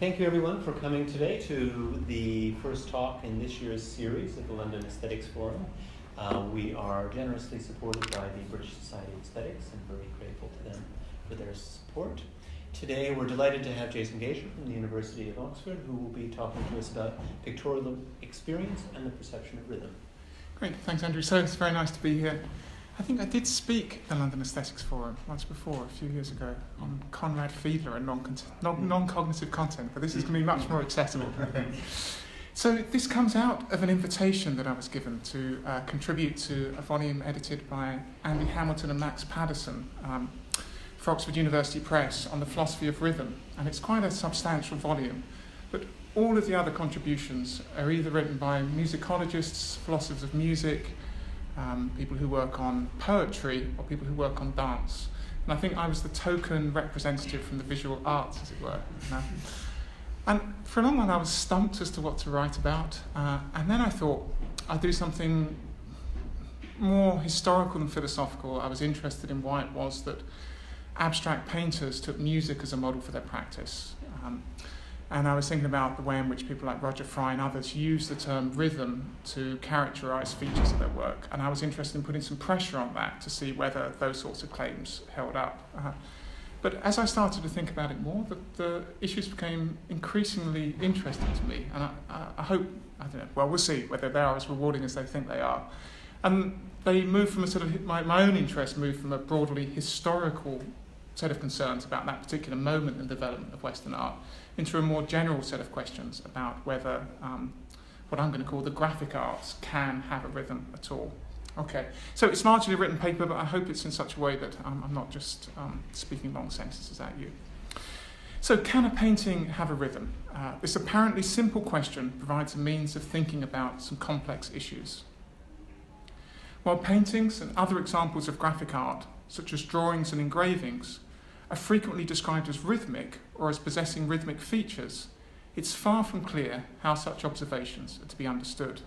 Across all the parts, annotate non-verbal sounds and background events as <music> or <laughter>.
Thank you, everyone, for coming today to the first talk in this year's series at the London Aesthetics Forum. Uh, we are generously supported by the British Society of Aesthetics and very grateful to them for their support. Today, we're delighted to have Jason Gaiger from the University of Oxford, who will be talking to us about pictorial experience and the perception of rhythm. Great, thanks, Andrew. So it's very nice to be here. I think I did speak at the London Aesthetics Forum once before, a few years ago, on Conrad Fiedler and non non cognitive content, but this is going to be much more accessible. <laughs> so, this comes out of an invitation that I was given to uh, contribute to a volume edited by Andy Hamilton and Max Paddison um, for Oxford University Press on the philosophy of rhythm, and it's quite a substantial volume. But all of the other contributions are either written by musicologists, philosophers of music, um, people who work on poetry or people who work on dance. And I think I was the token representative from the visual arts, as it were. You know? And for a long while, I was stumped as to what to write about. Uh, and then I thought I'd do something more historical than philosophical. I was interested in why it was that abstract painters took music as a model for their practice. Um, and I was thinking about the way in which people like Roger Fry and others use the term rhythm to characterize features of their work. And I was interested in putting some pressure on that to see whether those sorts of claims held up. Uh, but as I started to think about it more, the, the issues became increasingly interesting to me. And I, I, I hope, I don't know, well, we'll see whether they are as rewarding as they think they are. And they moved from a sort of, my, my own interest moved from a broadly historical set of concerns about that particular moment in the development of Western art into a more general set of questions about whether um, what I'm going to call the graphic arts can have a rhythm at all. Okay, so it's largely a written paper, but I hope it's in such a way that um, I'm not just um, speaking long sentences at you. So, can a painting have a rhythm? Uh, this apparently simple question provides a means of thinking about some complex issues. While paintings and other examples of graphic art, such as drawings and engravings, are frequently described as rhythmic or as possessing rhythmic features, it's far from clear how such observations are to be understood.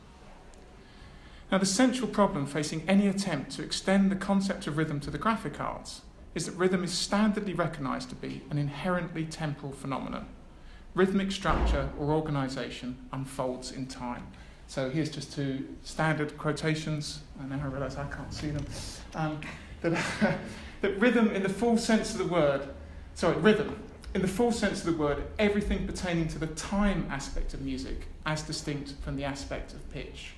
Now, the central problem facing any attempt to extend the concept of rhythm to the graphic arts is that rhythm is standardly recognised to be an inherently temporal phenomenon. Rhythmic structure or organisation unfolds in time. So here's just two standard quotations, and now I realise I can't see them. Um, <laughs> that rhythm, in the full sense of the word, sorry, rhythm, in the full sense of the word, everything pertaining to the time aspect of music as distinct from the aspect of pitch.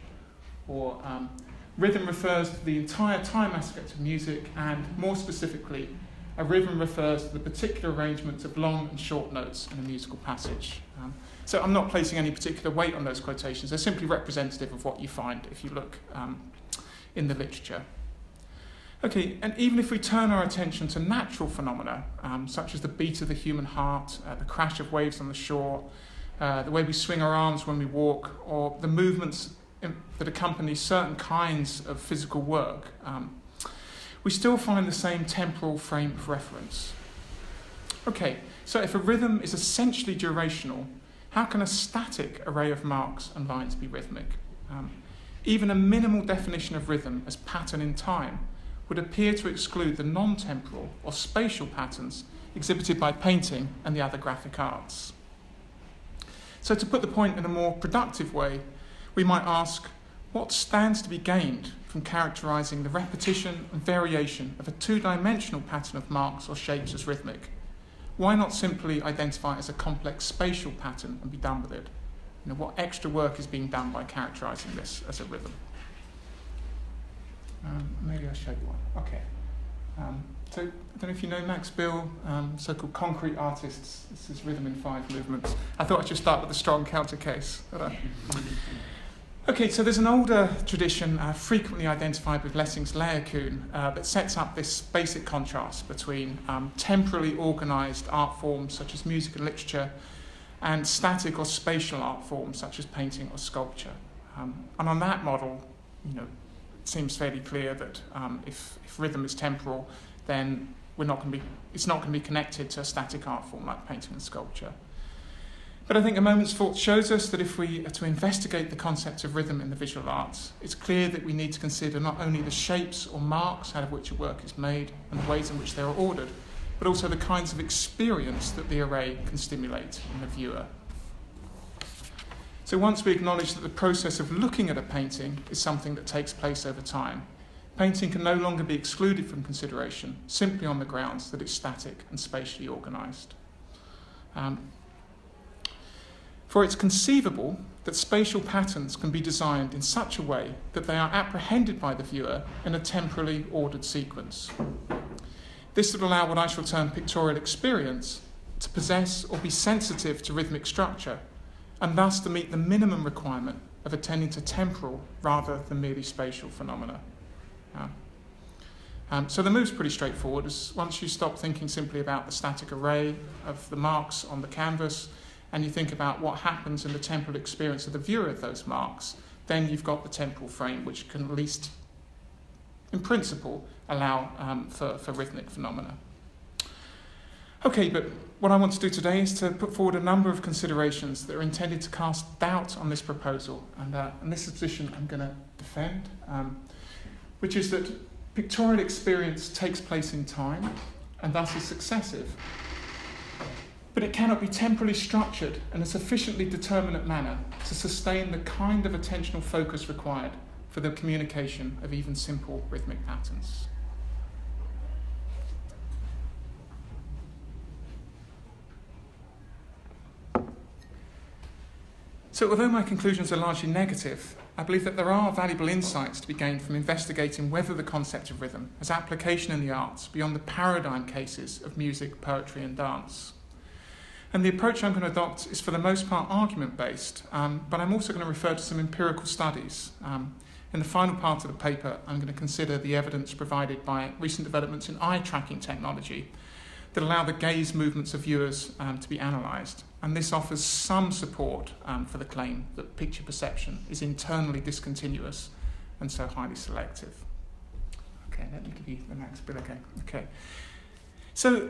Or um, rhythm refers to the entire time aspect of music, and more specifically, a rhythm refers to the particular arrangements of long and short notes in a musical passage. Um, so I'm not placing any particular weight on those quotations, they're simply representative of what you find if you look um, in the literature. Okay, and even if we turn our attention to natural phenomena, um, such as the beat of the human heart, uh, the crash of waves on the shore, uh, the way we swing our arms when we walk, or the movements in, that accompany certain kinds of physical work, um, we still find the same temporal frame of reference. Okay, so if a rhythm is essentially durational, how can a static array of marks and lines be rhythmic? Um, even a minimal definition of rhythm as pattern in time would appear to exclude the non temporal or spatial patterns exhibited by painting and the other graphic arts. So, to put the point in a more productive way, we might ask what stands to be gained from characterizing the repetition and variation of a two dimensional pattern of marks or shapes as rhythmic? Why not simply identify it as a complex spatial pattern and be done with it? You know, what extra work is being done by characterizing this as a rhythm? Um, maybe I'll show you one. Okay. Um, so I don't know if you know Max Bill, um, so-called concrete artists. This is rhythm in five movements. I thought I'd just start with a strong counter case. Uh, <laughs> okay, so there's an older tradition, uh, frequently identified with Lessing's Laocoon, uh, that sets up this basic contrast between um, temporally organised art forms such as music and literature, and static or spatial art forms such as painting or sculpture. Um, and on that model, you know, seems fairly clear that um, if, if rhythm is temporal, then we're not going to be, it's not going to be connected to a static art form like painting and sculpture. But I think a moment's thought shows us that if we are to investigate the concept of rhythm in the visual arts, it's clear that we need to consider not only the shapes or marks out of which a work is made and the ways in which they are ordered, but also the kinds of experience that the array can stimulate in the viewer. So once we acknowledge that the process of looking at a painting is something that takes place over time, painting can no longer be excluded from consideration simply on the grounds that it's static and spatially organised. Um, for it's conceivable that spatial patterns can be designed in such a way that they are apprehended by the viewer in a temporally ordered sequence. This would allow what I shall term pictorial experience to possess or be sensitive to rhythmic structure, and thus to meet the minimum requirement of attending to temporal rather than merely spatial phenomena. Um, so the move's pretty straightforward. once you stop thinking simply about the static array of the marks on the canvas, and you think about what happens in the temporal experience of the viewer of those marks, then you've got the temporal frame, which can at least, in principle, allow um, for, for rhythmic phenomena. Okay, but what I want to do today is to put forward a number of considerations that are intended to cast doubt on this proposal, and, uh, and this position I'm going to defend, um, which is that pictorial experience takes place in time and thus is successive but it cannot be temporally structured in a sufficiently determinate manner to sustain the kind of attentional focus required for the communication of even simple rhythmic patterns. So, although my conclusions are largely negative, I believe that there are valuable insights to be gained from investigating whether the concept of rhythm has application in the arts beyond the paradigm cases of music, poetry, and dance. And the approach I'm going to adopt is for the most part argument based, um, but I'm also going to refer to some empirical studies. Um, in the final part of the paper, I'm going to consider the evidence provided by recent developments in eye tracking technology that allow the gaze movements of viewers um, to be analysed. And this offers some support um, for the claim that picture perception is internally discontinuous and so highly selective. Okay, let me give you the next bit again. Okay. So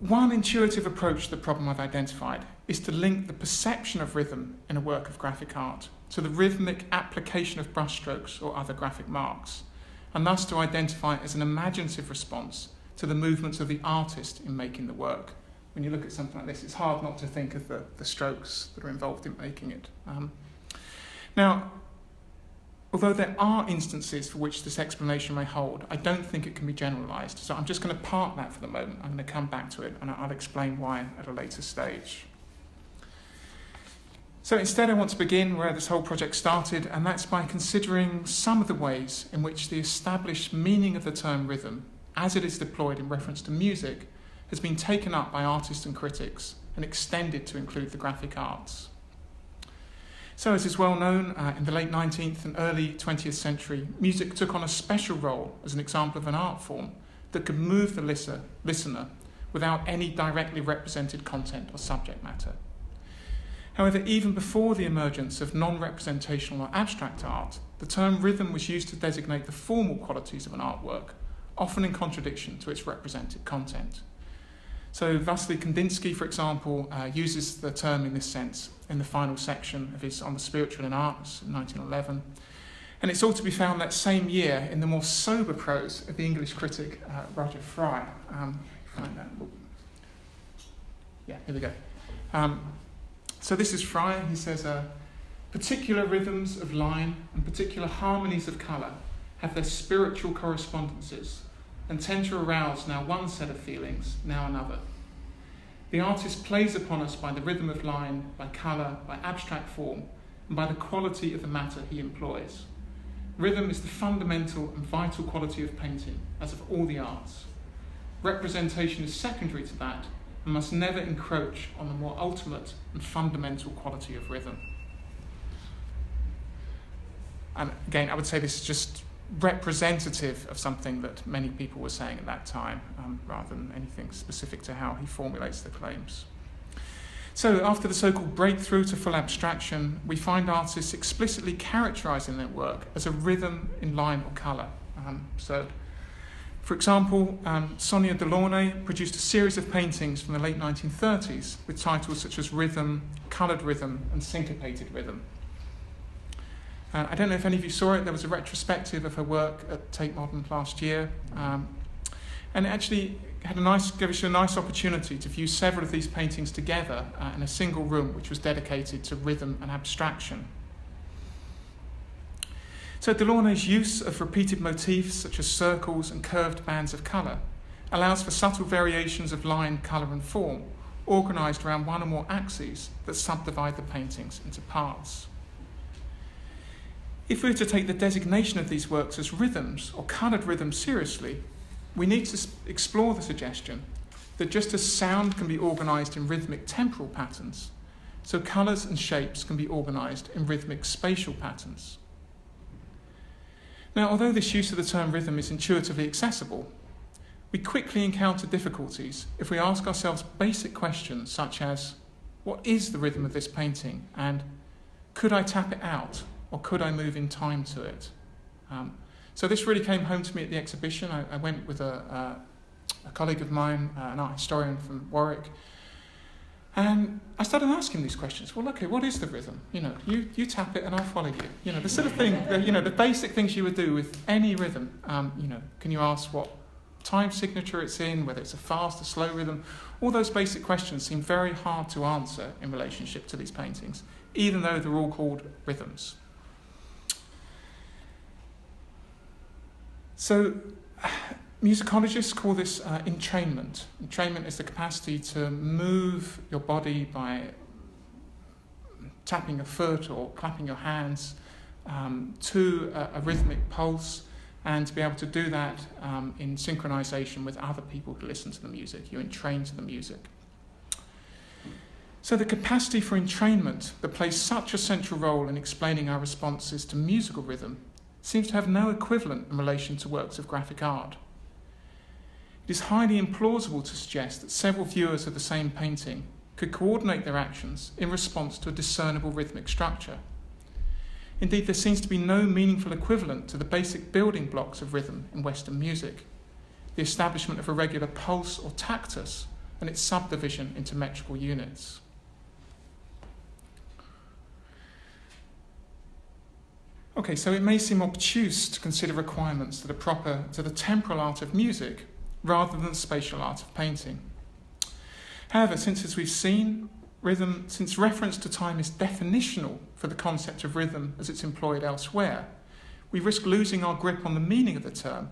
one intuitive approach to the problem I've identified is to link the perception of rhythm in a work of graphic art to the rhythmic application of brushstrokes or other graphic marks, and thus to identify it as an imaginative response to the movements of the artist in making the work. When you look at something like this, it's hard not to think of the, the strokes that are involved in making it. Um, now, Although there are instances for which this explanation may hold, I don't think it can be generalised. So I'm just going to park that for the moment. I'm going to come back to it and I'll explain why at a later stage. So instead, I want to begin where this whole project started, and that's by considering some of the ways in which the established meaning of the term rhythm, as it is deployed in reference to music, has been taken up by artists and critics and extended to include the graphic arts. So, as is well known, uh, in the late 19th and early 20th century, music took on a special role as an example of an art form that could move the listener without any directly represented content or subject matter. However, even before the emergence of non representational or abstract art, the term rhythm was used to designate the formal qualities of an artwork, often in contradiction to its represented content. So Vasily Kandinsky, for example, uh, uses the term in this sense in the final section of his On the Spiritual in Art, 1911. And it's all to be found that same year in the more sober prose of the English critic uh, Roger Fry. Um, find that. Yeah, here we go. Um, so this is Fry. He says, uh, particular rhythms of line and particular harmonies of colour have their spiritual correspondences and tend to arouse now one set of feelings, now another. The artist plays upon us by the rhythm of line, by colour, by abstract form, and by the quality of the matter he employs. Rhythm is the fundamental and vital quality of painting, as of all the arts. Representation is secondary to that and must never encroach on the more ultimate and fundamental quality of rhythm. And again, I would say this is just representative of something that many people were saying at that time, um, rather than anything specific to how he formulates the claims. So, after the so called breakthrough to full abstraction, we find artists explicitly characterizing their work as a rhythm in line or color. Um, so, for example, um, Sonia Delaunay produced a series of paintings from the late 1930s with titles such as Rhythm, Colored Rhythm, and Syncopated Rhythm. Uh, I don't know if any of you saw it. There was a retrospective of her work at Tate Modern last year. Um, And it actually had a nice, gave us a nice opportunity to view several of these paintings together uh, in a single room, which was dedicated to rhythm and abstraction. So Delaunay's use of repeated motifs such as circles and curved bands of colour allows for subtle variations of line, colour and form, organised around one or more axes that subdivide the paintings into parts. If we were to take the designation of these works as rhythms or coloured rhythms seriously, we need to explore the suggestion that just as sound can be organised in rhythmic temporal patterns, so colours and shapes can be organised in rhythmic spatial patterns. Now, although this use of the term rhythm is intuitively accessible, we quickly encounter difficulties if we ask ourselves basic questions such as what is the rhythm of this painting and could I tap it out or could I move in time to it? Um, so this really came home to me at the exhibition. I, I went with a, a, a, colleague of mine, uh, an art historian from Warwick, and I started asking these questions. Well, okay, what is the rhythm? You know, you, you tap it and I'll follow you. You know, the sort of thing, the, you know, the basic things you would do with any rhythm. Um, you know, can you ask what time signature it's in, whether it's a fast or slow rhythm? All those basic questions seem very hard to answer in relationship to these paintings, even though they're all called rhythms. So, <sighs> Musicologists call this uh, entrainment. Entrainment is the capacity to move your body by tapping a foot or clapping your hands um, to a, a, rhythmic pulse and to be able to do that um, in synchronization with other people who listen to the music. You're entrained to the music. So, the capacity for entrainment that plays such a central role in explaining our responses to musical rhythm seems to have no equivalent in relation to works of graphic art. It is highly implausible to suggest that several viewers of the same painting could coordinate their actions in response to a discernible rhythmic structure. Indeed, there seems to be no meaningful equivalent to the basic building blocks of rhythm in Western music the establishment of a regular pulse or tactus and its subdivision into metrical units. Okay, so it may seem obtuse to consider requirements that are proper to the temporal art of music rather than the spatial art of painting. However, since as we've seen, rhythm, since reference to time is definitional for the concept of rhythm as it's employed elsewhere, we risk losing our grip on the meaning of the term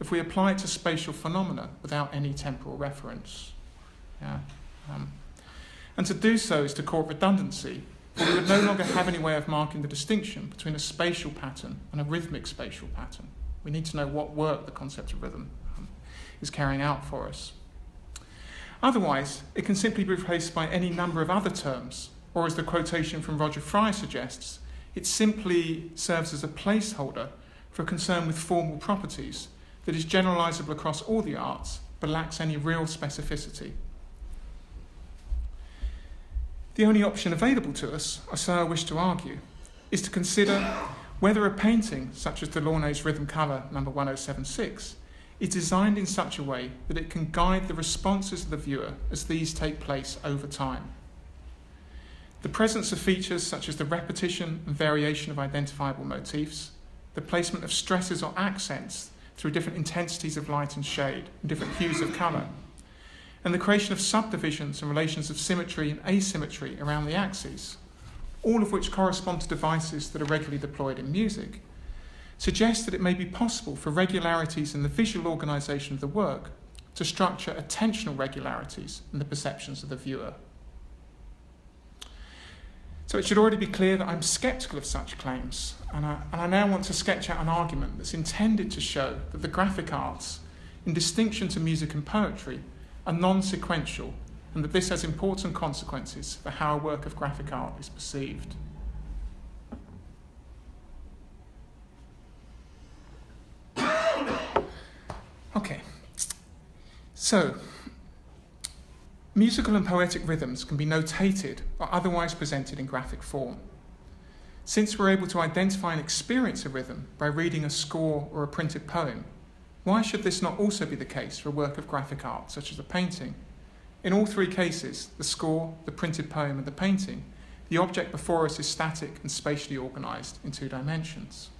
if we apply it to spatial phenomena without any temporal reference. Yeah. Um, and to do so is to court redundancy, we would no longer have any way of marking the distinction between a spatial pattern and a rhythmic spatial pattern. We need to know what work the concept of rhythm um, is carrying out for us. Otherwise, it can simply be replaced by any number of other terms, or as the quotation from Roger Fry suggests, it simply serves as a placeholder for a concern with formal properties that is generalizable across all the arts but lacks any real specificity. The only option available to us, I so I wish to argue, is to consider whether a painting, such as Delaunay's Rhythm Colour number 1076, is designed in such a way that it can guide the responses of the viewer as these take place over time. The presence of features such as the repetition and variation of identifiable motifs, the placement of stresses or accents through different intensities of light and shade and different hues of colour, and the creation of subdivisions and relations of symmetry and asymmetry around the axes, all of which correspond to devices that are regularly deployed in music suggests that it may be possible for regularities in the visual organisation of the work to structure attentional regularities in the perceptions of the viewer. So it should already be clear that I'm sceptical of such claims, and I, and I now want to sketch out an argument that's intended to show that the graphic arts, in distinction to music and poetry, are non sequential, and that this has important consequences for how a work of graphic art is perceived. Okay. So, musical and poetic rhythms can be notated or otherwise presented in graphic form. Since we're able to identify and experience a rhythm by reading a score or a printed poem, why should this not also be the case for a work of graphic art, such as a painting? In all three cases, the score, the printed poem, and the painting, the object before us is static and spatially organised in two dimensions.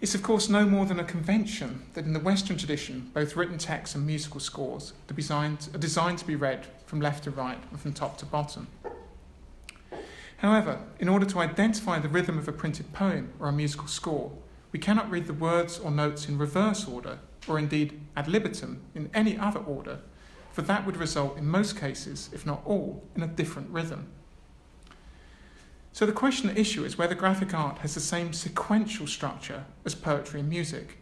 It's, of course, no more than a convention that in the Western tradition, both written texts and musical scores are designed, are designed to be read from left to right and from top to bottom. However, in order to identify the rhythm of a printed poem or a musical score, we cannot read the words or notes in reverse order, or indeed ad libitum in any other order, for that would result in most cases, if not all, in a different rhythm. So the question at issue is whether graphic art has the same sequential structure as poetry and music.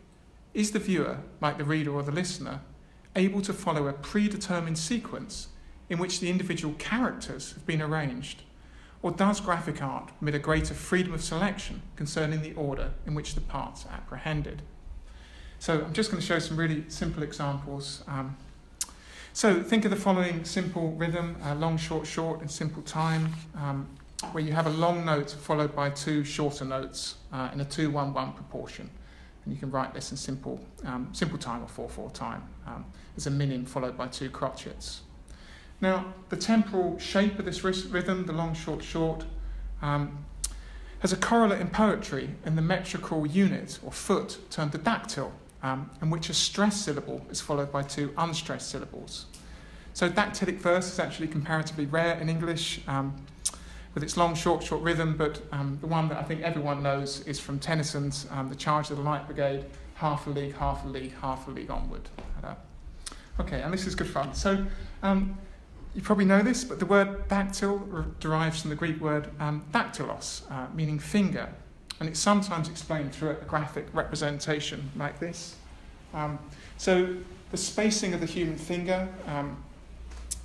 Is the viewer, like the reader or the listener, able to follow a predetermined sequence in which the individual characters have been arranged? Or does graphic art permit a greater freedom of selection concerning the order in which the parts are apprehended? So I'm just going to show some really simple examples. Um, so think of the following simple rhythm, uh, long, short, short, in simple time. Um, where you have a long note followed by two shorter notes uh, in a 2 1 1 proportion. And you can write this in simple, um, simple time or 4 4 time um, as a minim followed by two crotchets. Now, the temporal shape of this rhythm, the long, short, short, um, has a correlate in poetry in the metrical unit or foot termed the dactyl, um, in which a stressed syllable is followed by two unstressed syllables. So, dactylic verse is actually comparatively rare in English. Um, with its long, short, short rhythm, but um, the one that I think everyone knows is from Tennyson's um, The Charge of the Light Brigade, half a league, half a league, half a league onward. Okay, and this is good fun. So um, you probably know this, but the word dactyl derives from the Greek word um, dactylos, uh, meaning finger, and it's sometimes explained through a graphic representation like this. Um, so the spacing of the human finger um,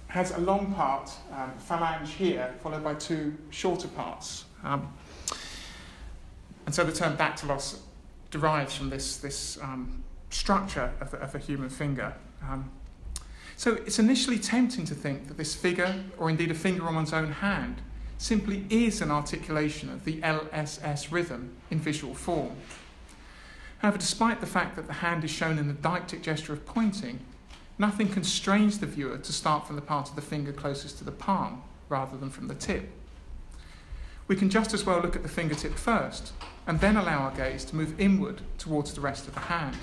has a long part, um, phalange here, followed by two shorter parts. Um, and so the term dactylos derives from this, this um, structure of the, of the, human finger. Um, so it's initially tempting to think that this figure, or indeed a finger on one's own hand, simply is an articulation of the LSS rhythm in visual form. However, despite the fact that the hand is shown in the deictic gesture of pointing, Nothing constrains the viewer to start from the part of the finger closest to the palm rather than from the tip. We can just as well look at the fingertip first and then allow our gaze to move inward towards the rest of the hand.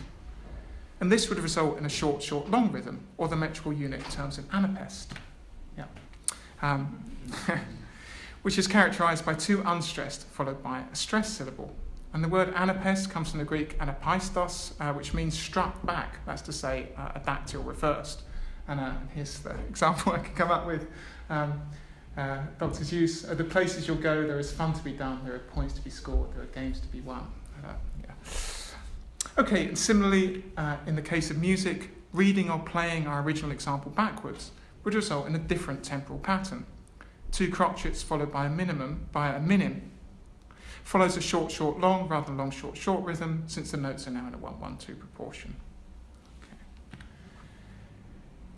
And this would result in a short, short, long rhythm, or the metrical unit in terms an anapest. Yeah. Um, <laughs> which is characterized by two unstressed followed by a stressed syllable and the word anapest comes from the Greek anapaistos, uh, which means struck back. That's to say, uh, a dactyl reversed. And uh, here's the <laughs> example I can come up with. Um, uh, Dr. Seuss, the places you'll go, there is fun to be done, there are points to be scored, there are games to be won. Uh. Okay, and similarly, uh, in the case of music, reading or playing our original example backwards would result in a different temporal pattern. Two crotchets followed by a minimum, by a minim, follows a short, short, long rather than long, short, short rhythm since the notes are now in a 1 1 2 proportion. Okay.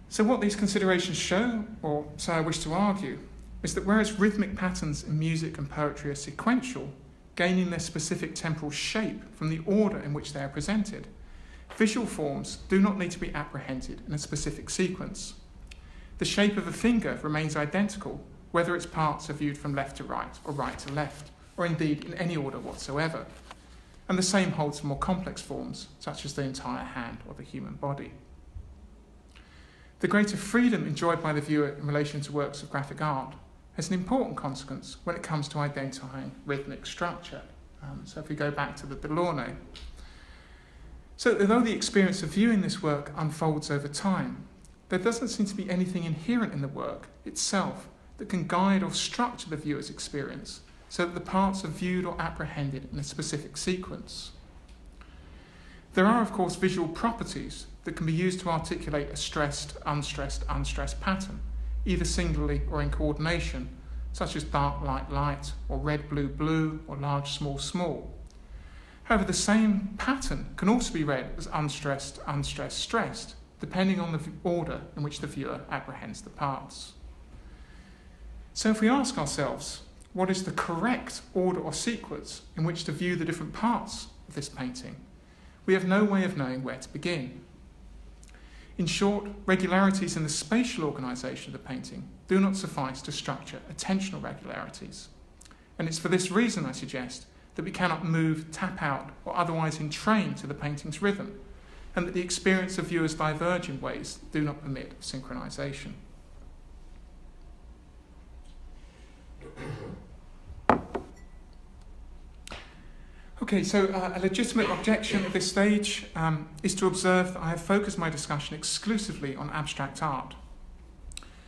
So, what these considerations show, or so I wish to argue, is that whereas rhythmic patterns in music and poetry are sequential, gaining their specific temporal shape from the order in which they are presented, visual forms do not need to be apprehended in a specific sequence. The shape of a finger remains identical, whether its parts are viewed from left to right or right to left or indeed in any order whatsoever. And the same holds for more complex forms, such as the entire hand or the human body. The greater freedom enjoyed by the viewer in relation to works of graphic art has an important consequence when it comes to identifying rhythmic structure. Um, so if we go back to the Delaunay. So although the experience of viewing this work unfolds over time, there doesn't seem to be anything inherent in the work itself that can guide or structure the viewer's experience so that the parts are viewed or apprehended in a specific sequence. There are, of course, visual properties that can be used to articulate a stressed, unstressed, unstressed pattern, either singly or in coordination, such as dark, light, light, or red, blue, blue, or large, small, small. However, the same pattern can also be read as unstressed, unstressed, stressed, depending on the order in which the viewer apprehends the parts. So if we ask ourselves, what is the correct order or sequence in which to view the different parts of this painting, we have no way of knowing where to begin. In short, regularities in the spatial organisation of the painting do not suffice to structure attentional regularities. And it's for this reason, I suggest, that we cannot move, tap out, or otherwise entrain to the painting's rhythm, and that the experience of viewers diverge in ways that do not permit synchronization. Okay, so uh, a legitimate objection at this stage um, is to observe that I have focused my discussion exclusively on abstract art.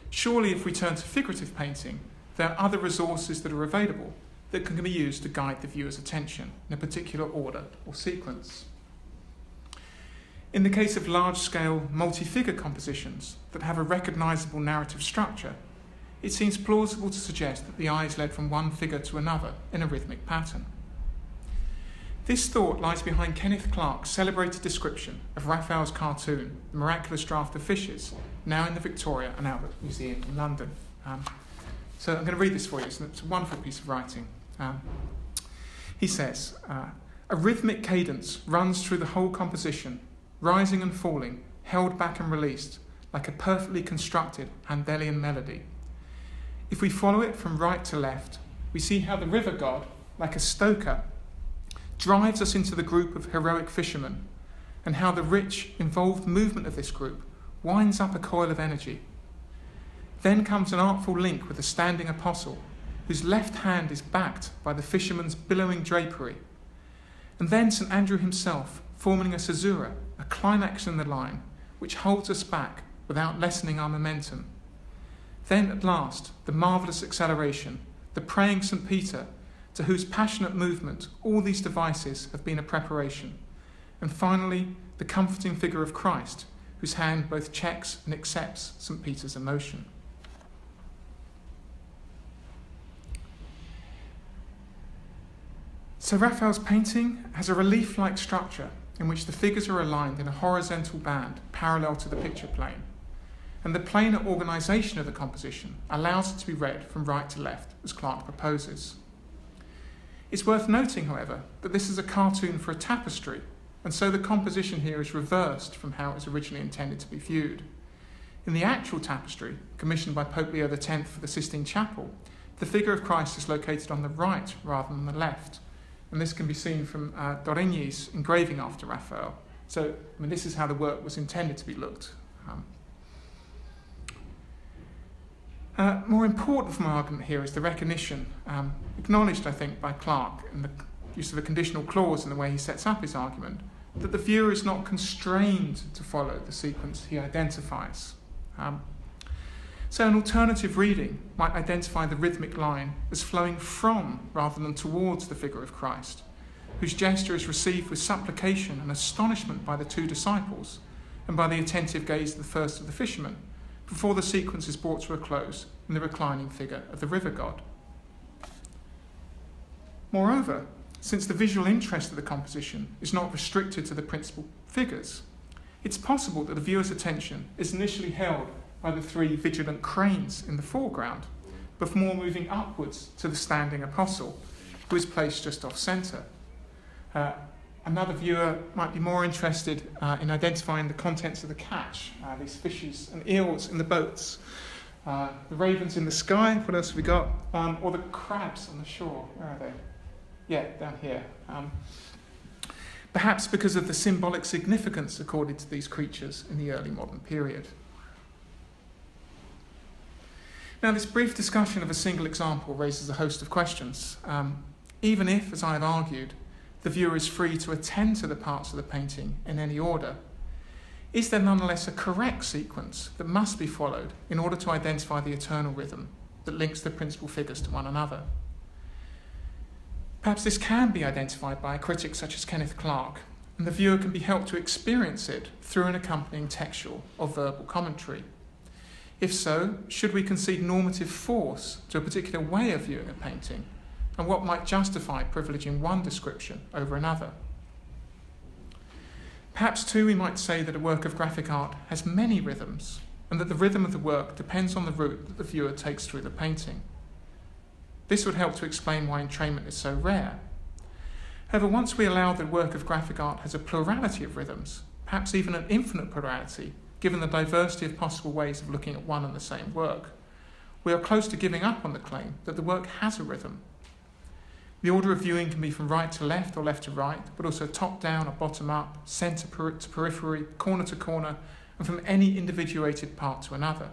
Surely, if we turn to figurative painting, there are other resources that are available that can be used to guide the viewer's attention in a particular order or sequence. In the case of large scale, multi figure compositions that have a recognizable narrative structure, it seems plausible to suggest that the eye is led from one figure to another in a rhythmic pattern. This thought lies behind Kenneth Clark's celebrated description of Raphael's cartoon, The Miraculous Draught of Fishes, now in the Victoria and Albert Museum in London. Um, so I'm going to read this for you. It's a wonderful piece of writing. Um, he says, uh, A rhythmic cadence runs through the whole composition, rising and falling, held back and released, like a perfectly constructed Handelian melody. If we follow it from right to left, we see how the river god, like a stoker, drives us into the group of heroic fishermen, and how the rich, involved movement of this group winds up a coil of energy. Then comes an artful link with the standing apostle, whose left hand is backed by the fisherman's billowing drapery. And then St. Andrew himself, forming a caesura, a climax in the line, which holds us back without lessening our momentum. Then, at last, the marvellous acceleration, the praying St. Peter to whose passionate movement all these devices have been a preparation. And finally, the comforting figure of Christ, whose hand both checks and accepts St. Peter's emotion. So, Raphael's painting has a relief like structure in which the figures are aligned in a horizontal band parallel to the picture plane. And the planar organisation of the composition allows it to be read from right to left, as Clark proposes. It's worth noting, however, that this is a cartoon for a tapestry, and so the composition here is reversed from how it was originally intended to be viewed. In the actual tapestry, commissioned by Pope Leo X for the Sistine Chapel, the figure of Christ is located on the right rather than the left, and this can be seen from uh, Dorigny's engraving after Raphael. So, I mean, this is how the work was intended to be looked. Um, uh, more important for my argument here is the recognition, um, acknowledged, I think, by Clark in the use of a conditional clause in the way he sets up his argument, that the viewer is not constrained to follow the sequence he identifies. Um, so, an alternative reading might identify the rhythmic line as flowing from rather than towards the figure of Christ, whose gesture is received with supplication and astonishment by the two disciples and by the attentive gaze of the first of the fishermen before the sequence is brought to a close in the reclining figure of the river god. Moreover, since the visual interest of the composition is not restricted to the principal figures, it's possible that the viewer's attention is initially held by the three vigilant cranes in the foreground, before moving upwards to the standing apostle, who is placed just off centre. Uh, another viewer might be more interested uh, in identifying the contents of the catch, uh, these fishes and eels in the boats, uh, the ravens in the sky, what else have we got? Um, or the crabs on the shore, where are they? Yeah, down here. Um, perhaps because of the symbolic significance accorded to these creatures in the early modern period. Now, this brief discussion of a single example raises a host of questions. Um, even if, as I have argued, the viewer is free to attend to the parts of the painting in any order. Is there nonetheless a correct sequence that must be followed in order to identify the eternal rhythm that links the principal figures to one another? Perhaps this can be identified by a critic such as Kenneth Clark, and the viewer can be helped to experience it through an accompanying textual or verbal commentary. If so, should we concede normative force to a particular way of viewing a painting and what might justify privileging one description over another. Perhaps, too, we might say that a work of graphic art has many rhythms, and that the rhythm of the work depends on the route that the viewer takes through the painting. This would help to explain why entrainment is so rare. However, once we allow that work of graphic art has a plurality of rhythms, perhaps even an infinite plurality, given the diversity of possible ways of looking at one and the same work, we are close to giving up on the claim that the work has a rhythm The order of viewing can be from right to left or left to right, but also top down or bottom up, centre to periphery, corner to corner, and from any individuated part to another.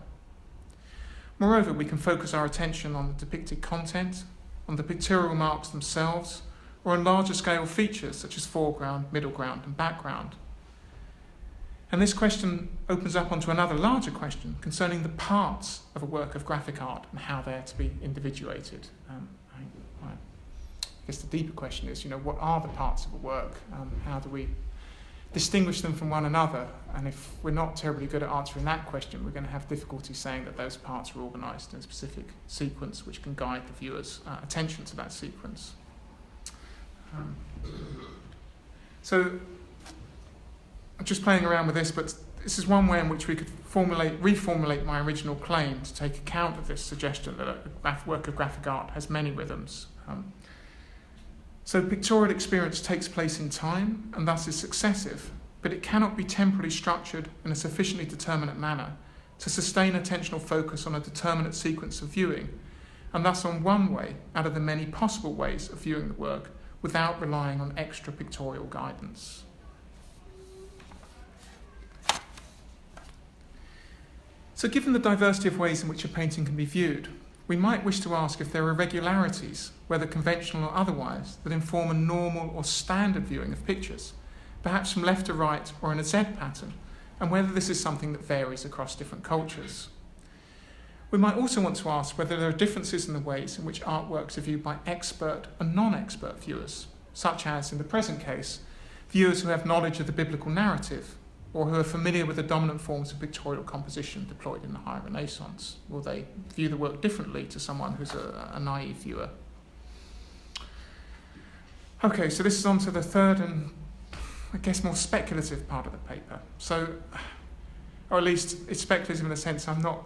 Moreover, we can focus our attention on the depicted content, on the pictorial marks themselves, or on larger scale features such as foreground, middle ground, and background. And this question opens up onto another larger question concerning the parts of a work of graphic art and how they're to be individuated. Um, guess the deeper question is, you know, what are the parts of a work? Um, how do we distinguish them from one another? And if we're not terribly good at answering that question, we're going to have difficulty saying that those parts are organised in a specific sequence which can guide the viewer's uh, attention to that sequence. Um, so I'm just playing around with this, but this is one way in which we could formulate, reformulate my original claim to take account of this suggestion that a work of graphic art has many rhythms. Um, so pictorial experience takes place in time and thus is successive, but it cannot be temporally structured in a sufficiently determinate manner to sustain attentional focus on a determinate sequence of viewing, and thus on one way out of the many possible ways of viewing the work without relying on extra pictorial guidance. So, given the diversity of ways in which a painting can be viewed, we might wish to ask if there are irregularities, whether conventional or otherwise, that inform a normal or standard viewing of pictures, perhaps from left to right or in a Z pattern, and whether this is something that varies across different cultures. We might also want to ask whether there are differences in the ways in which artworks are viewed by expert and non expert viewers, such as, in the present case, viewers who have knowledge of the biblical narrative or who are familiar with the dominant forms of pictorial composition deployed in the High Renaissance? Will they view the work differently to someone who's a, a naive viewer? Okay, so this is on to the third and I guess more speculative part of the paper. So, or at least it's speculative in the sense I'm not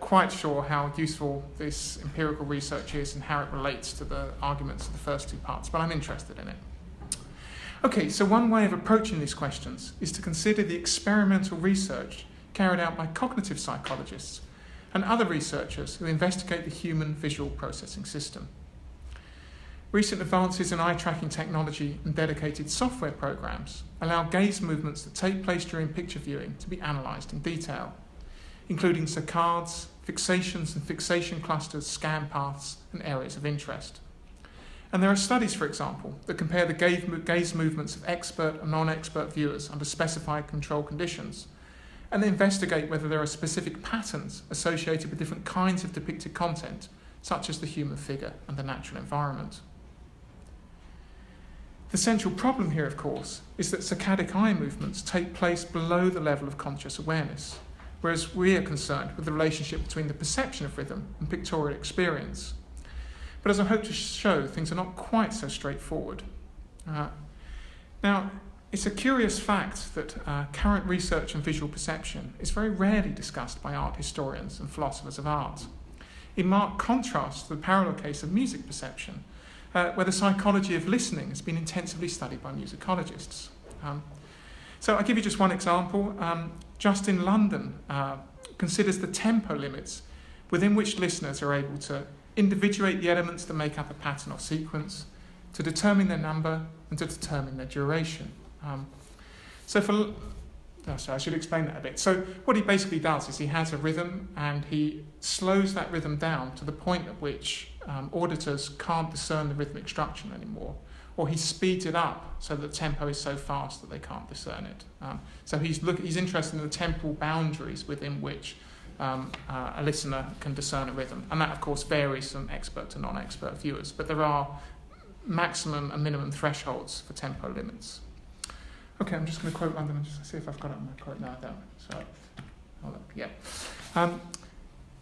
quite sure how useful this empirical research is and how it relates to the arguments of the first two parts, but I'm interested in it. Okay, so one way of approaching these questions is to consider the experimental research carried out by cognitive psychologists and other researchers who investigate the human visual processing system. Recent advances in eye tracking technology and dedicated software programs allow gaze movements that take place during picture viewing to be analysed in detail, including saccades, fixations and fixation clusters, scan paths, and areas of interest. And there are studies, for example, that compare the gaze movements of expert and non expert viewers under specified control conditions, and they investigate whether there are specific patterns associated with different kinds of depicted content, such as the human figure and the natural environment. The central problem here, of course, is that saccadic eye movements take place below the level of conscious awareness, whereas we are concerned with the relationship between the perception of rhythm and pictorial experience. But as I hope to show, things are not quite so straightforward. Uh, now, it's a curious fact that uh, current research on visual perception is very rarely discussed by art historians and philosophers of art, in marked contrast to the parallel case of music perception, uh, where the psychology of listening has been intensively studied by musicologists. Um, so I'll give you just one example. Um, London uh, considers the tempo limits within which listeners are able to individuate the elements that make up a pattern or sequence, to determine their number, and to determine their duration. Um, so for oh, sorry, I should explain that a bit. So what he basically does is he has a rhythm and he slows that rhythm down to the point at which um, auditors can't discern the rhythmic structure anymore, or he speeds it up so that the tempo is so fast that they can't discern it. Um, so he's look, he's interested in the temporal boundaries within which um, uh, a listener can discern a rhythm. And that, of course, varies from expert to non expert viewers, but there are maximum and minimum thresholds for tempo limits. Okay, I'm just going to quote London and just see if I've got it on my quote now. There. So, hold up, yeah. Um,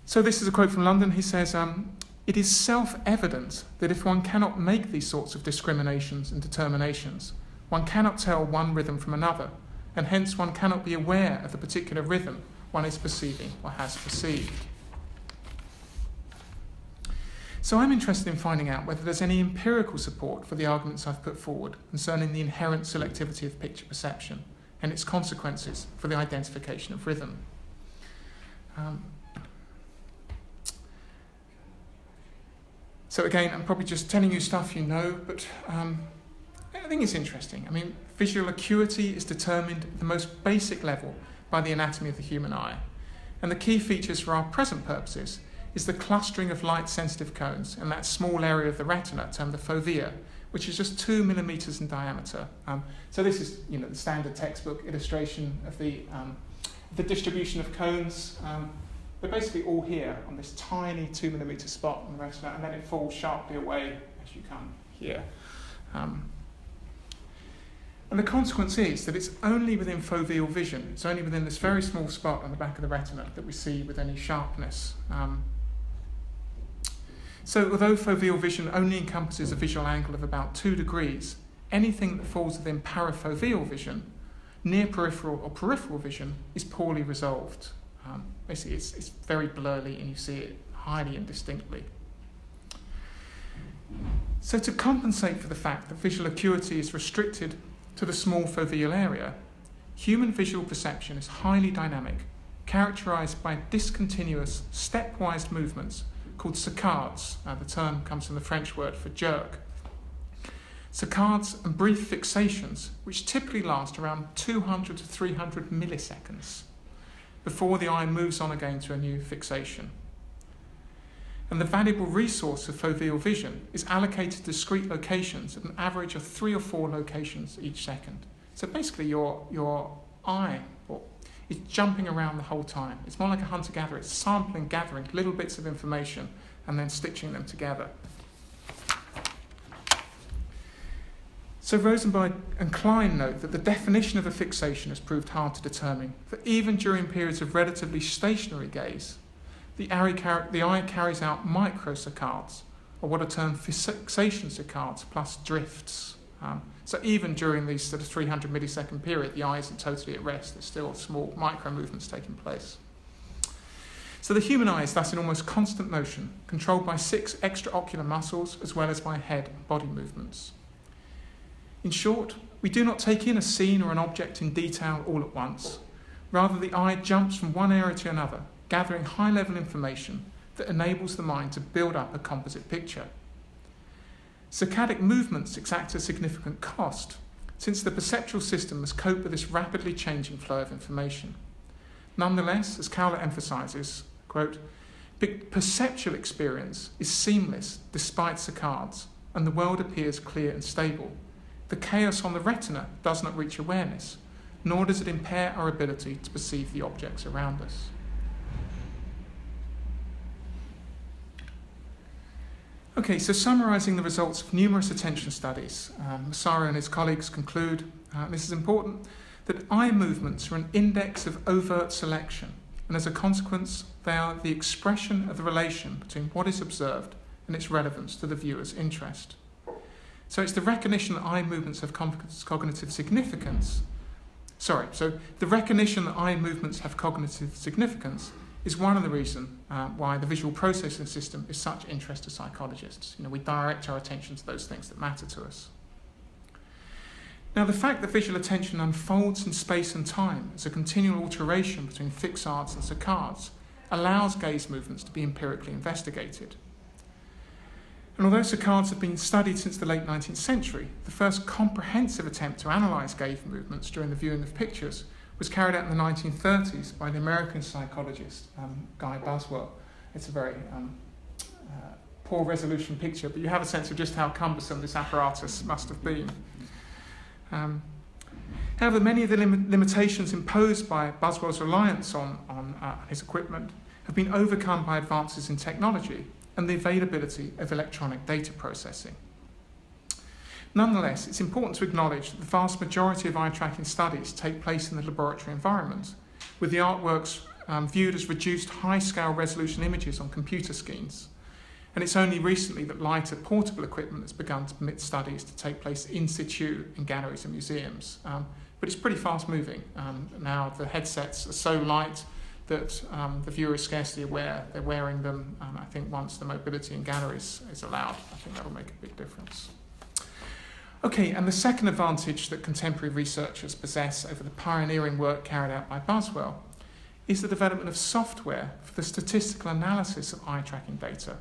so this is a quote from London. He says, um, "It is self-evident that if one cannot make these sorts of discriminations and determinations, one cannot tell one rhythm from another, and hence one cannot be aware of the particular rhythm one is perceiving or has perceived. So I'm interested in finding out whether there's any empirical support for the arguments I've put forward concerning the inherent selectivity of picture perception and its consequences for the identification of rhythm. Um, So again, I'm probably just telling you stuff you know, but um, I think it's interesting. I mean, visual acuity is determined at the most basic level by the anatomy of the human eye. And the key features for our present purposes is the clustering of light sensitive cones in that small area of the retina termed the fovea, which is just two millimeters in diameter. Um, so this is you know, the standard textbook illustration of the, um, the distribution of cones. Um, they're basically all here on this tiny two millimeter spot on the retina, and then it falls sharply away as you come here. Um, and the consequence is that it's only within foveal vision, it's only within this very small spot on the back of the retina that we see with any sharpness. Um, so, although foveal vision only encompasses a visual angle of about two degrees, anything that falls within parafoveal vision, near peripheral or peripheral vision, is poorly resolved. Um, basically, it's, it's very blurry and you see it highly indistinctly. So, to compensate for the fact that visual acuity is restricted to the small foveal area, human visual perception is highly dynamic, characterized by discontinuous, stepwise movements called saccades. Uh, the term comes from the French word for jerk. Saccades and brief fixations, which typically last around 200 to 300 milliseconds before the eye moves on again to a new fixation. And the valuable resource of foveal vision is allocated to discrete locations at an average of three or four locations each second. So basically, your, your eye is jumping around the whole time. It's more like a hunter gatherer, it's sampling, gathering little bits of information and then stitching them together. So Rosenberg and Klein note that the definition of a fixation has proved hard to determine, for even during periods of relatively stationary gaze, the eye, carries out microsaccades, or what are termed fixation saccades, plus drifts. Um, so even during these sort of 300 millisecond period, the eye isn't totally at rest. There's still small micro movements taking place. So the human eye is thus in almost constant motion, controlled by six extraocular muscles as well as by head and body movements. In short, we do not take in a scene or an object in detail all at once. Rather, the eye jumps from one area to another, gathering high level information that enables the mind to build up a composite picture. Saccadic movements exact a significant cost, since the perceptual system must cope with this rapidly changing flow of information. Nonetheless, as Kowler emphasizes, quote, perceptual experience is seamless despite saccades, and the world appears clear and stable. The chaos on the retina does not reach awareness, nor does it impair our ability to perceive the objects around us. Okay, so summarizing the results of numerous attention studies, um, Massaro and his colleagues conclude, uh, this is important, that eye movements are an index of overt selection, and as a consequence, they are the expression of the relation between what is observed and its relevance to the viewer's interest. So it's the recognition that eye movements have cognitive significance. Sorry, so the recognition that eye movements have cognitive significance is one of the reasons uh, why the visual processing system is such interest to psychologists. You know, we direct our attention to those things that matter to us. Now, the fact that visual attention unfolds in space and time as a continual alteration between fixades and saccades allows gaze movements to be empirically investigated. And although saccades have been studied since the late 19th century, the first comprehensive attempt to analyse gaze movements during the viewing of pictures was carried out in the 1930s by the American psychologist um, Guy Buswell. It's a very um, uh, poor resolution picture, but you have a sense of just how cumbersome this apparatus must have been. Um, however, many of the lim- limitations imposed by Buswell's reliance on, on uh, his equipment have been overcome by advances in technology and the availability of electronic data processing. Nonetheless, it's important to acknowledge that the vast majority of eye tracking studies take place in the laboratory environment, with the artworks um, viewed as reduced high scale resolution images on computer screens. And it's only recently that lighter portable equipment has begun to permit studies to take place in situ in galleries and museums. Um, but it's pretty fast moving. Um, now the headsets are so light that um, the viewer is scarcely aware they're wearing them. And I think once the mobility in galleries is allowed, I think that'll make a big difference. Okay, and the second advantage that contemporary researchers possess over the pioneering work carried out by Buswell is the development of software for the statistical analysis of eye tracking data,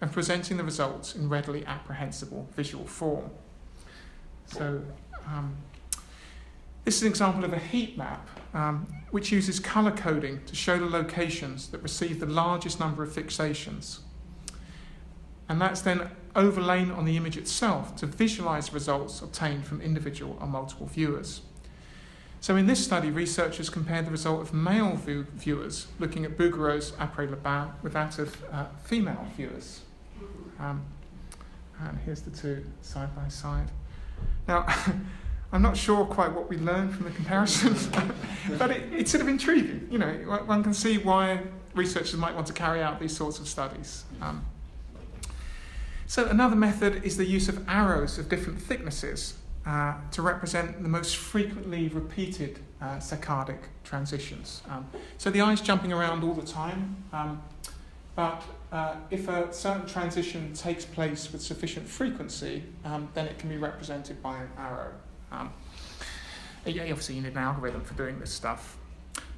and presenting the results in readily apprehensible visual form. So, um, this is an example of a heat map um, which uses colour coding to show the locations that receive the largest number of fixations. And that's then overlain on the image itself to visualise results obtained from individual or multiple viewers. So in this study, researchers compared the result of male view- viewers looking at Bouguereau's Après le bain with that of uh, female viewers. Um, and here's the two side by side. Now, <laughs> I'm not sure quite what we learned from the comparison, <laughs> but it, it's sort of intriguing. You know, one can see why researchers might want to carry out these sorts of studies. Um, so another method is the use of arrows of different thicknesses uh, to represent the most frequently repeated uh, saccadic transitions. Um, so the eye is jumping around all the time, um, but uh, if a certain transition takes place with sufficient frequency, um, then it can be represented by an arrow. Um, obviously, you need an algorithm for doing this stuff.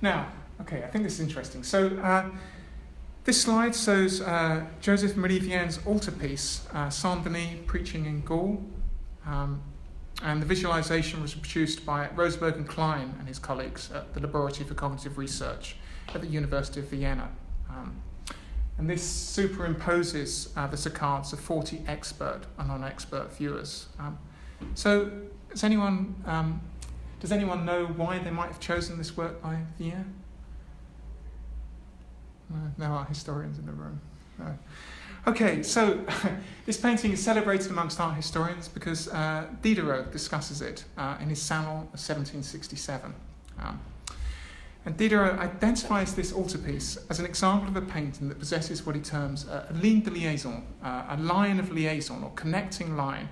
Now, okay, I think this is interesting. So, uh, this slide shows uh, Joseph Marie Vien's altarpiece, uh, Saint Denis Preaching in Gaul. Um, and the visualization was produced by Rosenberg and Klein and his colleagues at the Laboratory for Cognitive Research at the University of Vienna. Um, and this superimposes uh, the saccades of 40 expert and non expert viewers. Um, so, does anyone, um, does anyone know why they might have chosen this work by Vien? No, art historians in the room. No. Okay, so <laughs> this painting is celebrated amongst art historians because uh, Diderot discusses it uh, in his Salon of 1767. Um, and Diderot identifies this altarpiece as an example of a painting that possesses what he terms a, a ligne de liaison, uh, a line of liaison or connecting line,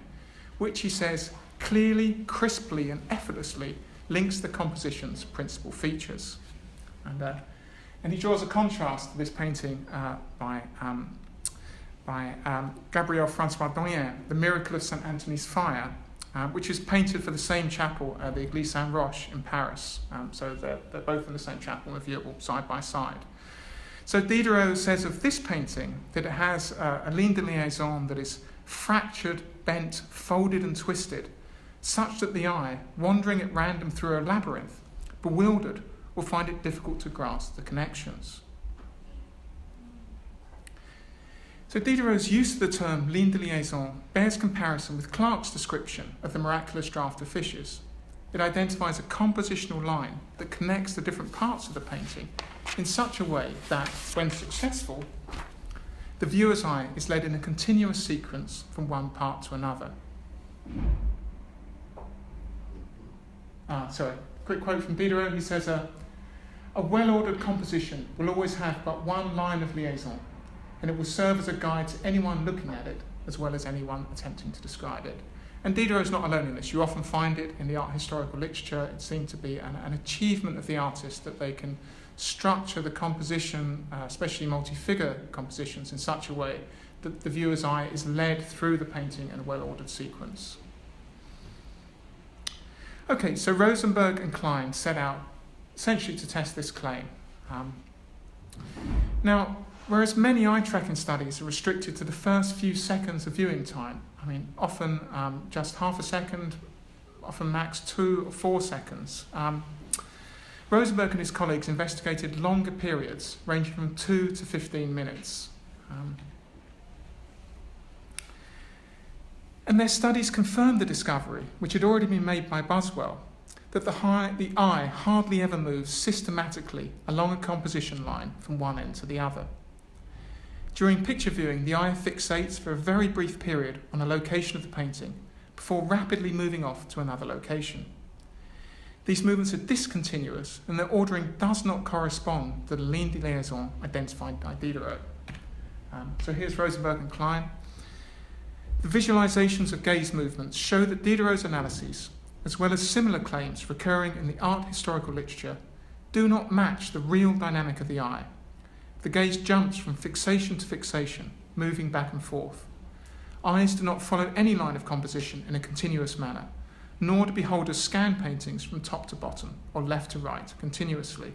which he says clearly, crisply, and effortlessly links the composition's principal features. And uh, and he draws a contrast to this painting uh, by, um, by um, Gabriel Francois Doyen, The Miracle of St. Anthony's Fire, uh, which is painted for the same chapel, uh, the Église Saint Roch in Paris. Um, so they're, they're both in the same chapel and viewable side by side. So Diderot says of this painting that it has a ligne de liaison that is fractured, bent, folded, and twisted, such that the eye, wandering at random through a labyrinth, bewildered, will find it difficult to grasp the connections. So Diderot's use of the term ligne de liaison bears comparison with Clarke's description of the miraculous draught of fishes. It identifies a compositional line that connects the different parts of the painting in such a way that, when successful, the viewer's eye is led in a continuous sequence from one part to another. Ah, sorry. Quick quote from Diderot. He says, uh, a well ordered composition will always have but one line of liaison, and it will serve as a guide to anyone looking at it as well as anyone attempting to describe it. And Diderot is not alone in this. You often find it in the art historical literature. It seemed to be an, an achievement of the artist that they can structure the composition, uh, especially multi figure compositions, in such a way that the viewer's eye is led through the painting in a well ordered sequence. Okay, so Rosenberg and Klein set out essentially to test this claim. Um, now, whereas many eye tracking studies are restricted to the first few seconds of viewing time, I mean, often um, just half a second, often max two or four seconds. Um, Rosenberg and his colleagues investigated longer periods, ranging from 2 to 15 minutes. Um, and their studies confirmed the discovery, which had already been made by Buswell, that the, high, the eye hardly ever moves systematically along a composition line from one end to the other. During picture viewing, the eye fixates for a very brief period on a location of the painting before rapidly moving off to another location. These movements are discontinuous and their ordering does not correspond to the ligne de liaison identified by Diderot. Um, so here's Rosenberg and Klein. The visualizations of gaze movements show that Diderot's analyses as well as similar claims recurring in the art historical literature, do not match the real dynamic of the eye. The gaze jumps from fixation to fixation, moving back and forth. Eyes do not follow any line of composition in a continuous manner, nor do beholders scan paintings from top to bottom or left to right continuously.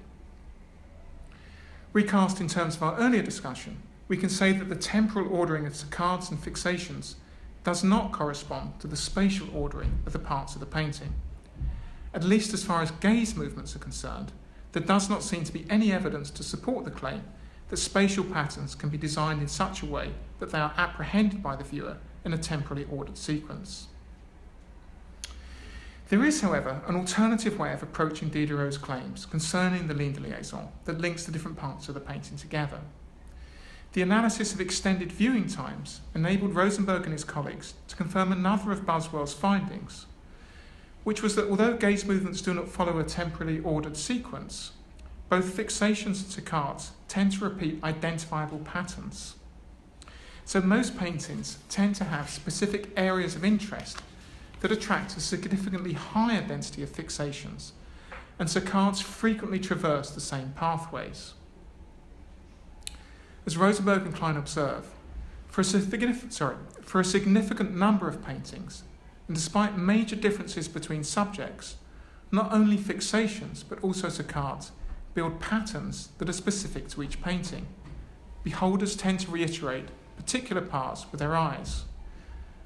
Recast in terms of our earlier discussion, we can say that the temporal ordering of saccades and fixations does not correspond to the spatial ordering of the parts of the painting. At least as far as gaze movements are concerned, there does not seem to be any evidence to support the claim that spatial patterns can be designed in such a way that they are apprehended by the viewer in a temporally ordered sequence. There is, however, an alternative way of approaching Diderot's claims concerning the ligne de liaison that links the different parts of the painting together. The analysis of extended viewing times enabled Rosenberg and his colleagues to confirm another of Buswell's findings, which was that although gaze movements do not follow a temporally ordered sequence, both fixations and saccades tend to repeat identifiable patterns. So most paintings tend to have specific areas of interest that attract a significantly higher density of fixations, and saccades frequently traverse the same pathways. As Rosenberg and Klein observe, for a, sorry, for a significant number of paintings, and despite major differences between subjects, not only fixations but also saccades build patterns that are specific to each painting. Beholders tend to reiterate particular parts with their eyes.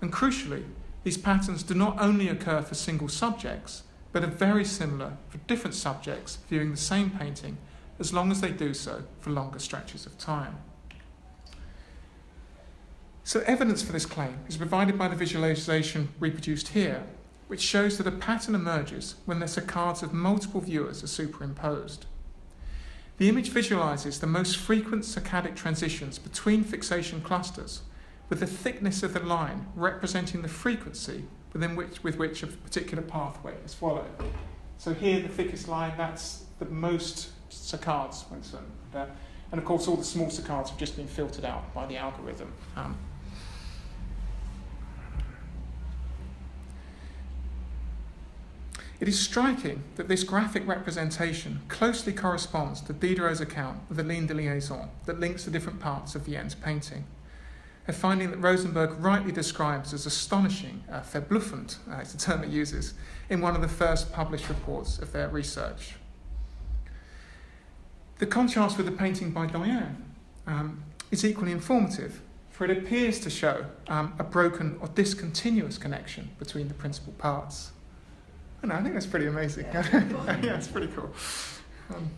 And crucially, these patterns do not only occur for single subjects, but are very similar for different subjects viewing the same painting as long as they do so for longer stretches of time. So, evidence for this claim is provided by the visualization reproduced here, which shows that a pattern emerges when the saccades of multiple viewers are superimposed. The image visualizes the most frequent saccadic transitions between fixation clusters, with the thickness of the line representing the frequency within which, with which a particular pathway is followed. So here, the thickest line, that's the most saccades. And of course, all the small saccades have just been filtered out by the algorithm. Um, It is striking that this graphic representation closely corresponds to Diderot's account of the ligne de liaison that links the different parts of Vien's painting. A finding that Rosenberg rightly describes as astonishing, uh, verbluffend, uh, it's a term it uses, in one of the first published reports of their research. The contrast with the painting by Doyen um, is equally informative, for it appears to show um, a broken or discontinuous connection between the principal parts. And I think that's pretty amazing. Yeah, <laughs> yeah it's pretty cool. Um,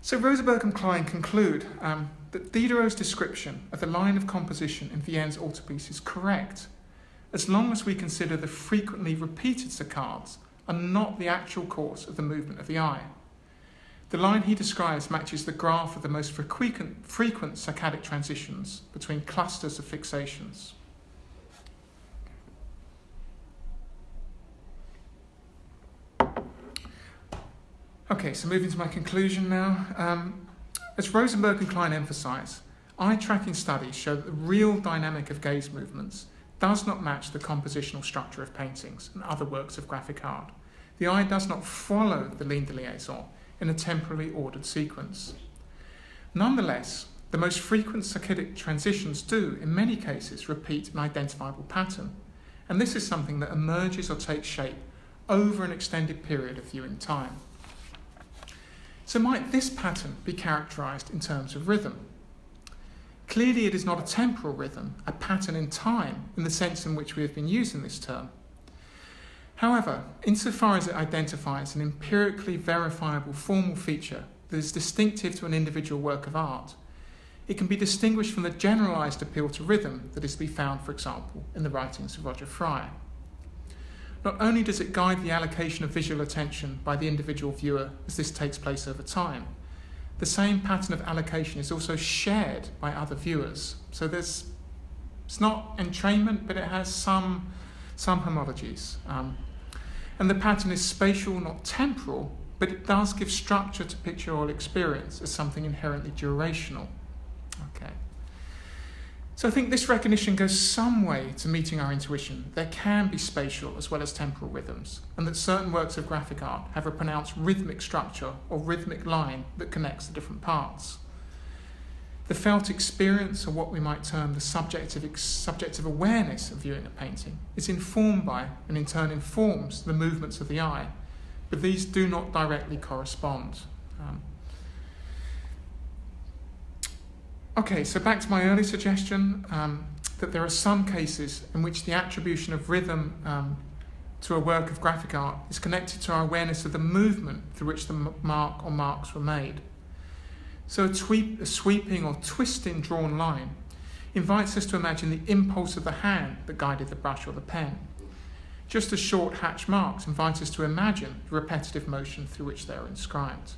so Rosenberg and Klein conclude um, that Diderot's description of the line of composition in Vien's altarpiece is correct, as long as we consider the frequently repeated saccades are not the actual course of the movement of the eye. The line he describes matches the graph of the most frequent, frequent saccadic transitions between clusters of fixations. Okay, so moving to my conclusion now. Um, as Rosenberg and Klein emphasize, eye tracking studies show that the real dynamic of gaze movements does not match the compositional structure of paintings and other works of graphic art. The eye does not follow the ligne de liaison in a temporally ordered sequence. Nonetheless, the most frequent saccadic transitions do, in many cases, repeat an identifiable pattern, and this is something that emerges or takes shape over an extended period of viewing time. So, might this pattern be characterized in terms of rhythm? Clearly, it is not a temporal rhythm, a pattern in time, in the sense in which we have been using this term. However, insofar as it identifies an empirically verifiable formal feature that is distinctive to an individual work of art, it can be distinguished from the generalized appeal to rhythm that is to be found, for example, in the writings of Roger Fry. Not only does it guide the allocation of visual attention by the individual viewer as this takes place over time, the same pattern of allocation is also shared by other viewers. So there's it's not entrainment, but it has some some homologies. Um, and the pattern is spatial, not temporal, but it does give structure to pictorial experience as something inherently durational. Okay. So I think this recognition goes some way to meeting our intuition. There can be spatial as well as temporal rhythms, and that certain works of graphic art have a pronounced rhythmic structure or rhythmic line that connects the different parts. The felt experience, or what we might term the subjective, subjective awareness of viewing a painting, is informed by and in turn informs the movements of the eye, but these do not directly correspond. Um, okay, so back to my early suggestion um, that there are some cases in which the attribution of rhythm um, to a work of graphic art is connected to our awareness of the movement through which the mark or marks were made. So, a, a sweeping or twisting drawn line invites us to imagine the impulse of the hand that guided the brush or the pen. Just as short hatch marks invite us to imagine the repetitive motion through which they are inscribed.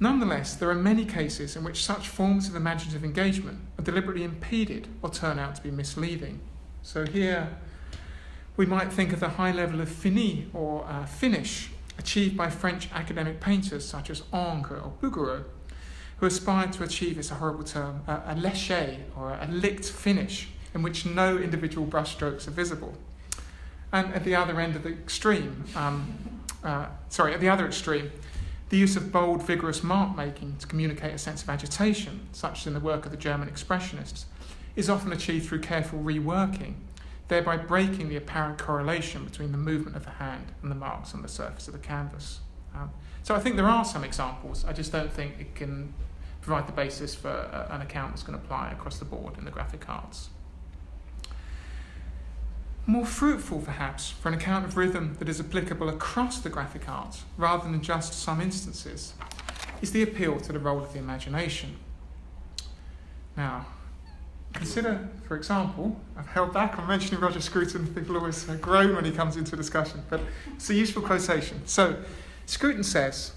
Nonetheless, there are many cases in which such forms of imaginative engagement are deliberately impeded or turn out to be misleading. So here we might think of the high level of fini or uh, finish achieved by French academic painters such as Ingres or Bouguereau, who aspired to achieve, it's a horrible term, a, a léché or a licked finish in which no individual brushstrokes are visible. And at the other end of the extreme, um, uh, sorry, at the other extreme, the use of bold, vigorous mark making to communicate a sense of agitation, such as in the work of the German Expressionists, is often achieved through careful reworking thereby breaking the apparent correlation between the movement of the hand and the marks on the surface of the canvas. Um, so I think there are some examples. I just don't think it can provide the basis for a, an account that's going to apply across the board in the graphic arts. More fruitful, perhaps, for an account of rhythm that is applicable across the graphic arts rather than just some instances, is the appeal to the role of the imagination. Now, Consider, for example, I've held back on mentioning Roger Scruton. People always uh, groan when he comes into discussion, but it's a useful quotation. So, Scruton says,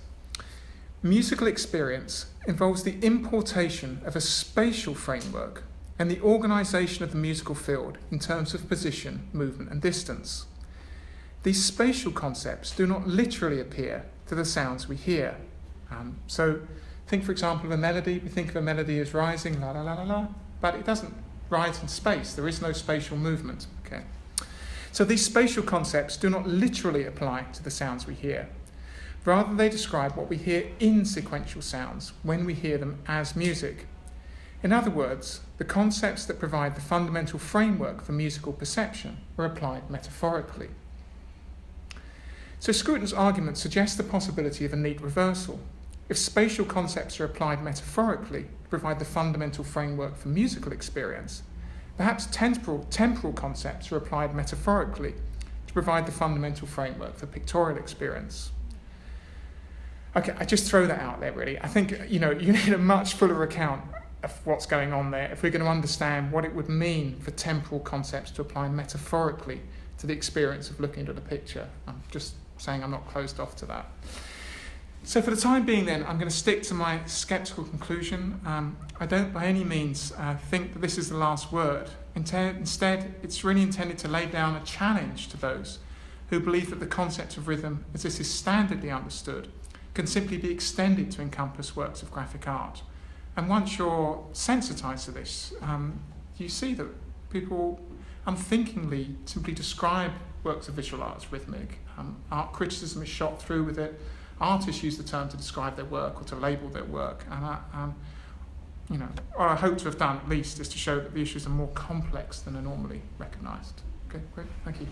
musical experience involves the importation of a spatial framework and the organisation of the musical field in terms of position, movement, and distance. These spatial concepts do not literally appear to the sounds we hear. Um, so, think, for example, of a melody. We think of a melody as rising, la la la la la, but it doesn't rise in space. There is no spatial movement. Okay. So these spatial concepts do not literally apply to the sounds we hear. Rather, they describe what we hear in sequential sounds when we hear them as music. In other words, the concepts that provide the fundamental framework for musical perception are applied metaphorically. So Scruton's argument suggests the possibility of a neat reversal. If spatial concepts are applied metaphorically to provide the fundamental framework for musical experience, perhaps temporal, temporal concepts are applied metaphorically to provide the fundamental framework for pictorial experience. Okay, I just throw that out there really. I think you know <laughs> you need a much fuller account of what's going on there if we're going to understand what it would mean for temporal concepts to apply metaphorically to the experience of looking at a picture. I'm just saying I'm not closed off to that. So, for the time being, then, I'm going to stick to my sceptical conclusion. Um, I don't by any means uh, think that this is the last word. Instead, it's really intended to lay down a challenge to those who believe that the concept of rhythm, as this is standardly understood, can simply be extended to encompass works of graphic art. And once you're sensitized to this, um, you see that people unthinkingly simply describe works of visual arts rhythmic. Um, art criticism is shot through with it. Artists use the term to describe their work or to label their work. And I, um, you know, what I hope to have done at least is to show that the issues are more complex than are normally recognised. Okay, great, thank you.